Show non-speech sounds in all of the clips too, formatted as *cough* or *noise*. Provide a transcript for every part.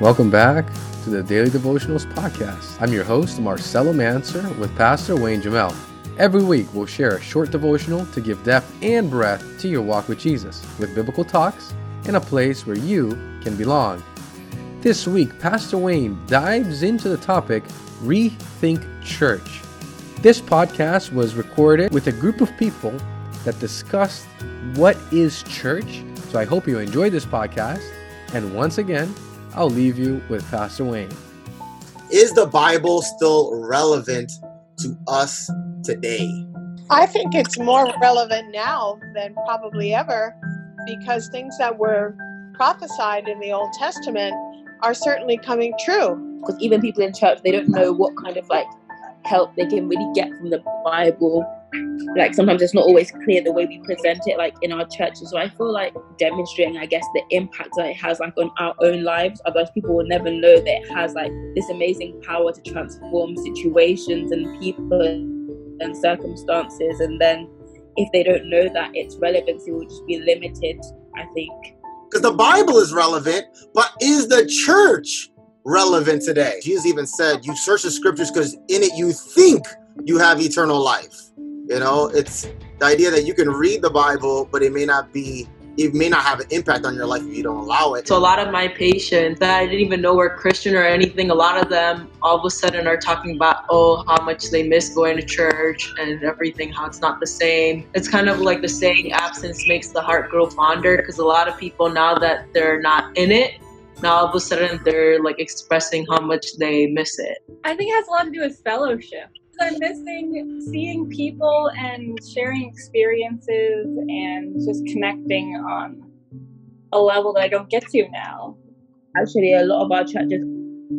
Welcome back to the Daily Devotionals Podcast. I'm your host, Marcelo Manser, with Pastor Wayne Jamel. Every week, we'll share a short devotional to give depth and breadth to your walk with Jesus, with biblical talks in a place where you can belong. This week, Pastor Wayne dives into the topic Rethink Church. This podcast was recorded with a group of people that discussed what is church. So I hope you enjoyed this podcast. And once again, I'll leave you with Pastor Wayne. Is the Bible still relevant to us today? I think it's more relevant now than probably ever because things that were prophesied in the Old Testament are certainly coming true. Because even people in church, they don't know what kind of like help they can really get from the Bible. Like sometimes it's not always clear the way we present it, like in our churches. So I feel like demonstrating, I guess, the impact that it has like on our own lives. Otherwise, people will never know that it has like this amazing power to transform situations and people and circumstances. And then if they don't know that its relevancy will just be limited, I think. Because the Bible is relevant, but is the church relevant today? Jesus even said, You search the scriptures because in it you think you have eternal life. You know, it's the idea that you can read the Bible, but it may not be it may not have an impact on your life if you don't allow it. So a lot of my patients that I didn't even know were Christian or anything, a lot of them all of a sudden are talking about oh how much they miss going to church and everything, how it's not the same. It's kind of like the saying absence makes the heart grow fonder because a lot of people now that they're not in it, now all of a sudden they're like expressing how much they miss it. I think it has a lot to do with fellowship. I'm missing seeing people and sharing experiences and just connecting on a level that I don't get to now. Actually, a lot of our churches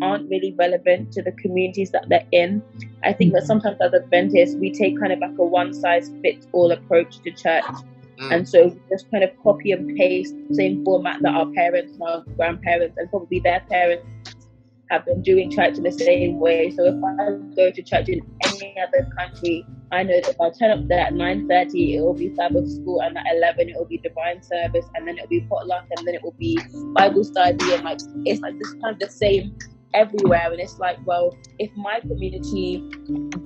aren't really relevant to the communities that they're in. I think that sometimes as Adventists, we take kind of like a one size fits all approach to church. Mm. And so we just kind of copy and paste same format that our parents and our grandparents and probably their parents have been doing church in the same way. So if I go to church in any other country, I know that if I turn up there at 9.30, it will be Sabbath school, and at 11, it will be divine service, and then it will be potluck, and then it will be Bible study, and like it's like this kind of the same everywhere. And it's like, well, if my community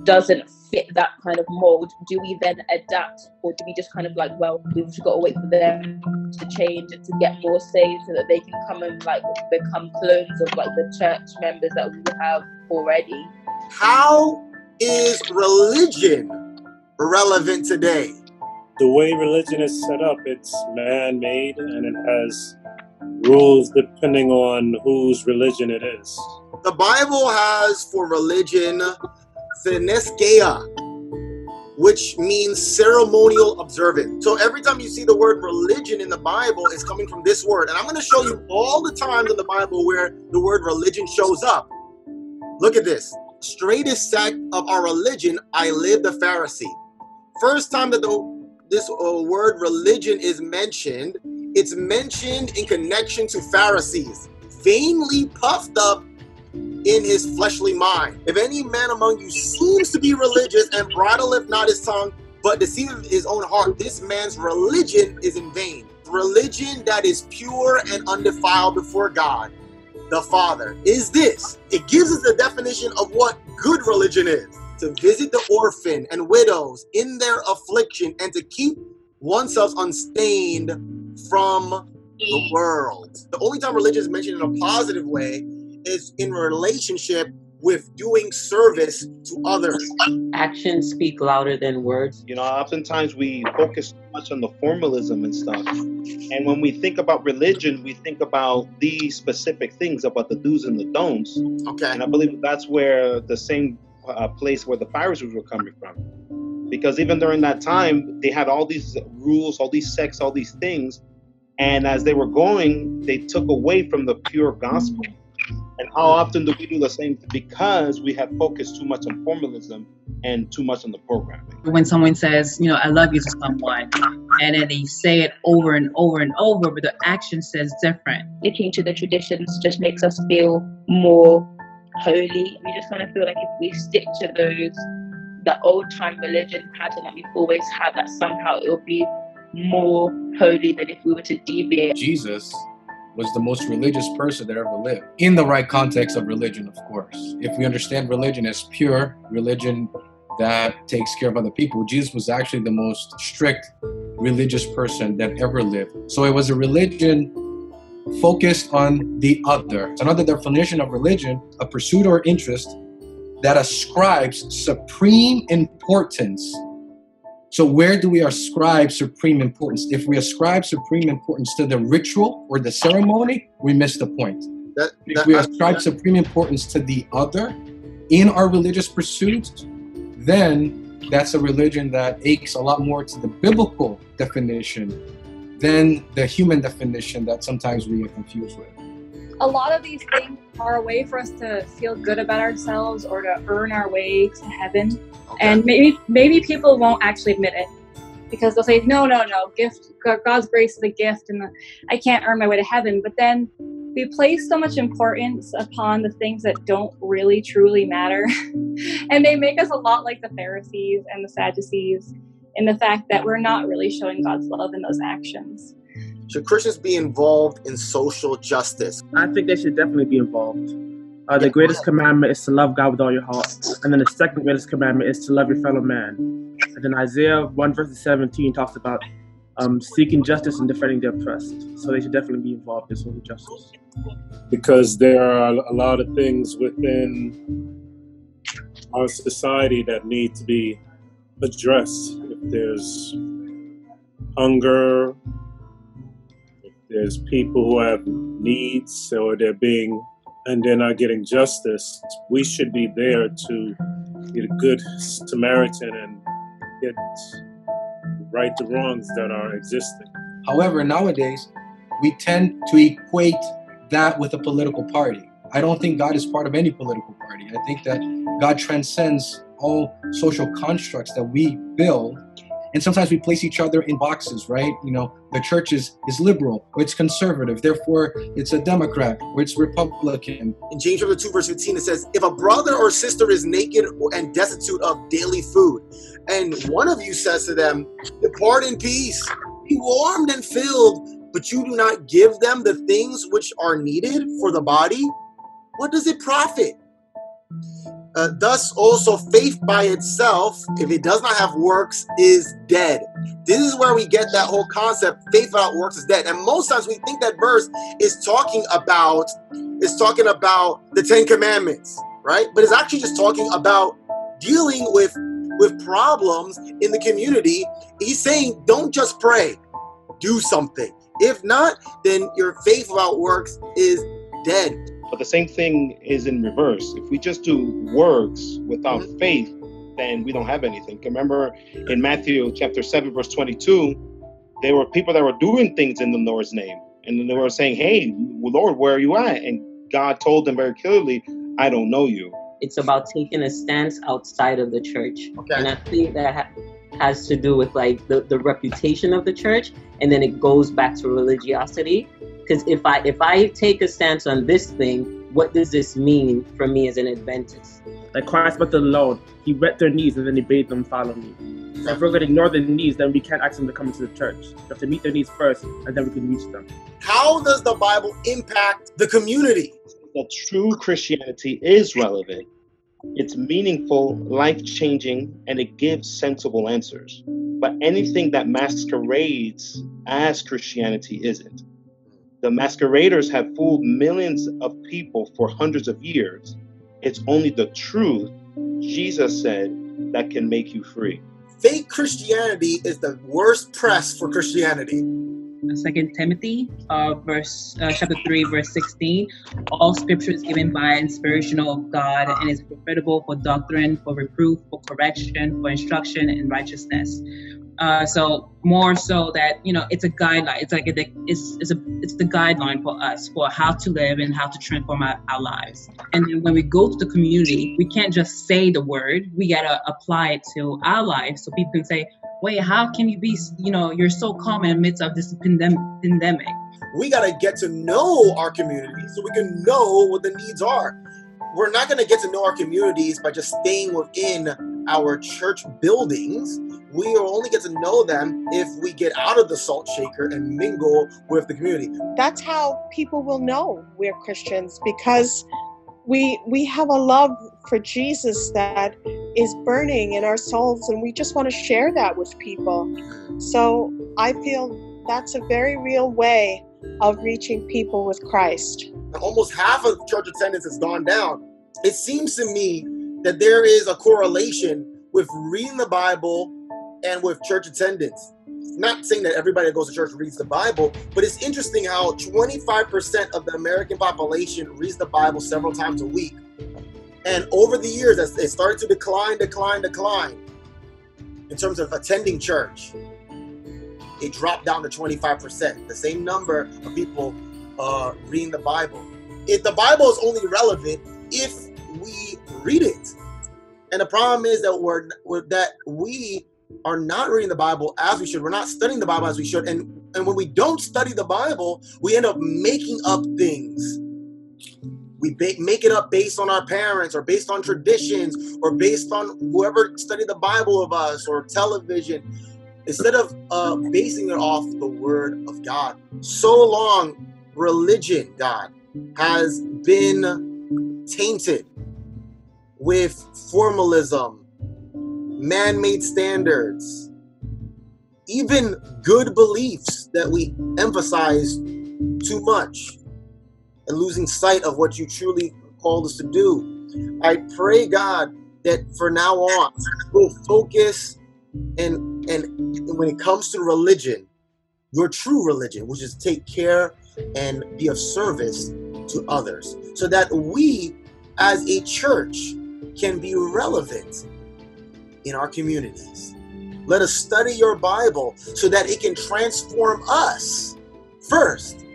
doesn't fit that kind of mold, do we then adapt or do we just kind of like, well, we've just got to wait for them to change and to get more saved so that they can come and like become clones of like the church members that we have already? How is religion relevant today? The way religion is set up, it's man made and it has rules depending on whose religion it is. The Bible has for religion threskeia, which means ceremonial observance. So every time you see the word religion in the Bible, it's coming from this word. And I'm going to show you all the times in the Bible where the word religion shows up. Look at this. Straightest sect of our religion, I live the Pharisee. First time that the, this uh, word religion is mentioned it's mentioned in connection to Pharisees, vainly puffed up in his fleshly mind. If any man among you seems to be religious and bridleth not his tongue, but deceiveth his own heart, this man's religion is in vain. Religion that is pure and undefiled before God, the Father, is this. It gives us the definition of what good religion is to visit the orphan and widows in their affliction and to keep oneself unstained from the world. The only time religion is mentioned in a positive way is in relationship with doing service to others. Actions speak louder than words. You know, oftentimes we focus so much on the formalism and stuff. And when we think about religion, we think about these specific things about the do's and the don'ts. Okay. And I believe that's where the same uh, place where the Pharisees were coming from because even during that time they had all these rules all these sects all these things. And as they were going they took away from the pure gospel. And how often do we do the same? Because we have focused too much on formalism and too much on the programming. When someone says you know i love you to someone and then they say it over and over and over but the action says different. Sticking to the traditions just makes us feel more holy. We just kind of feel like if we stick to those the old time religion pattern that we've always had, that somehow it will be more holy than if we were to deviate. Jesus was the most religious person that ever lived. In the right context of religion, of course. If we understand religion as pure religion that takes care of other people, Jesus was actually the most strict religious person that ever lived. So it was a religion focused on the other. Another definition of religion, a pursuit or interest that ascribes supreme importance. So, where do we ascribe supreme importance? If we ascribe supreme importance to the ritual or the ceremony, we miss the point. That, If we ascribe supreme importance to the other in our religious pursuits, then that's a religion that aches a lot more to the biblical definition than the human definition that sometimes we get confused with. A lot of these things are a way for us to feel good about ourselves or to earn our way to heaven. okay. And maybe maybe people won't actually admit it because they'll say, "No, no, no, gift. God's grace is a gift, and I can't earn my way to heaven." But then we place so much importance upon the things that don't really truly matter, *laughs* and they make us a lot like the Pharisees and the Sadducees in the fact that we're not really showing God's love in those actions. Should Christians be involved in social justice? I think they should definitely be involved. Uh, the greatest commandment is to love God with all your heart. And then the second greatest commandment is to love your fellow man. And then Isaiah 1 verse 17 talks about um, seeking justice and defending the oppressed. So they should definitely be involved in social justice. because there are a lot of things within our society that need to be addressed. If there's hunger, if there's people who have needs or they're being and they're not getting justice, we should be there to be a good Samaritan and get right the wrongs that are existing. However, nowadays, we tend to equate that with a political party. I don't think God is part of any political party. I think that God transcends all social constructs that we build. And sometimes we place each other in boxes, right? You know, the church is, is liberal or it's conservative, therefore it's a Democrat or it's Republican. In James chapter 2, verse 15, it says, If a brother or sister is naked and destitute of daily food, and one of you says to them, Depart in peace, be warmed and filled, but you do not give them the things which are needed for the body, what does it profit? Uh, thus also faith by itself, if it does not have works, is dead. This is where we get that whole concept, faith without works is dead. And most times we think that verse is talking about is talking about the Ten Commandments, right? But it's actually just talking about dealing with with problems in the community. He's saying, don't just pray, do something. If not, then your faith without works is dead. But the same thing is in reverse. If we just do works without faith, then we don't have anything. Remember in Matthew chapter 7, verse 22, there were people that were doing things in the Lord's name. And then they were saying, Hey, Lord, where are you at? And God told them very clearly, I don't know you. It's about taking a stance outside of the church. Okay. And I think that ha- has to do with like the, the reputation of the church and then it goes back to religiosity. Because if I if I take a stance on this thing, what does this mean for me as an Adventist? Like Christ but the lord He wet their knees and then he bade them follow me. So if we're going to ignore their knees, then we can't ask them to come into the church. We have to meet their needs first and then we can reach them. How does the Bible impact the community? That true Christianity is relevant. It's meaningful, life changing, and it gives sensible answers. But anything that masquerades as Christianity isn't. The masqueraders have fooled millions of people for hundreds of years. It's only the truth, Jesus said, that can make you free. Fake Christianity is the worst press for Christianity. Second Timothy, uh, verse uh, chapter three, verse sixteen. All Scripture is given by inspiration of God and is profitable for doctrine, for reproof, for correction, for instruction in righteousness. Uh, so more so that you know it's a guideline. It's like a, it's it's a it's the guideline for us for how to live and how to transform our, our lives. And then when we go to the community, we can't just say the word. We gotta apply it to our lives so people can say, wait, how can you be, you know, you're so calm in the midst of this pandemic? pandemic? We got to get to know our community so we can know what the needs are. We're not going to get to know our communities by just staying within our church buildings. we will only get to know them if we get out of the salt shaker and mingle with the community. That's how people will know we're Christians because we we have a love for Jesus that is burning in our souls and we just want to share that with people. So I feel that's a very real way of reaching people with Christ. Almost half of church attendance has gone down. It seems to me that there is a correlation with reading the Bible and with church attendance. Not saying that everybody that goes to church reads the Bible, but it's interesting how 25% of the American population reads the Bible several times a week. And over the years, as it started to decline, decline, decline in terms of attending church, it dropped down to 25%, the same number of people uh, reading the Bible. If the Bible is only relevant if we read it. And the problem is that we're, we're that we are not reading the Bible as we should. We're not studying the Bible as we should. And and when we don't study the Bible, we end up making up things. We make it up based on our parents or based on traditions or based on whoever studied the Bible of us or television instead of uh, basing it off the Word of God. So long, religion, God, has been tainted with formalism, man made standards, even good beliefs that we emphasize too much and losing sight of what you truly called us to do. I pray, God, that for now on, we'll focus and and when it comes to religion, your true religion, which is take care and be of service to others, so that we as a church can be relevant in our communities. Let us study your Bible so that it can transform us first,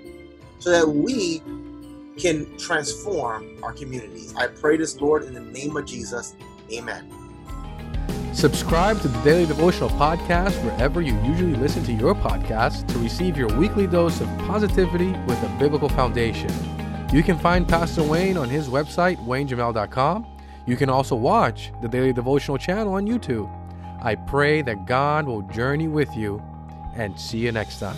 so that we can transform our communities. I pray this, Lord, in the name of Jesus. Amen. Subscribe to the Daily Devotional Podcast wherever you usually listen to your podcast to receive your weekly dose of positivity with a biblical foundation. You can find Pastor Wayne on his website, waynejamel.com. You can also watch the Daily Devotional channel on YouTube. I pray that God will journey with you and see you next time.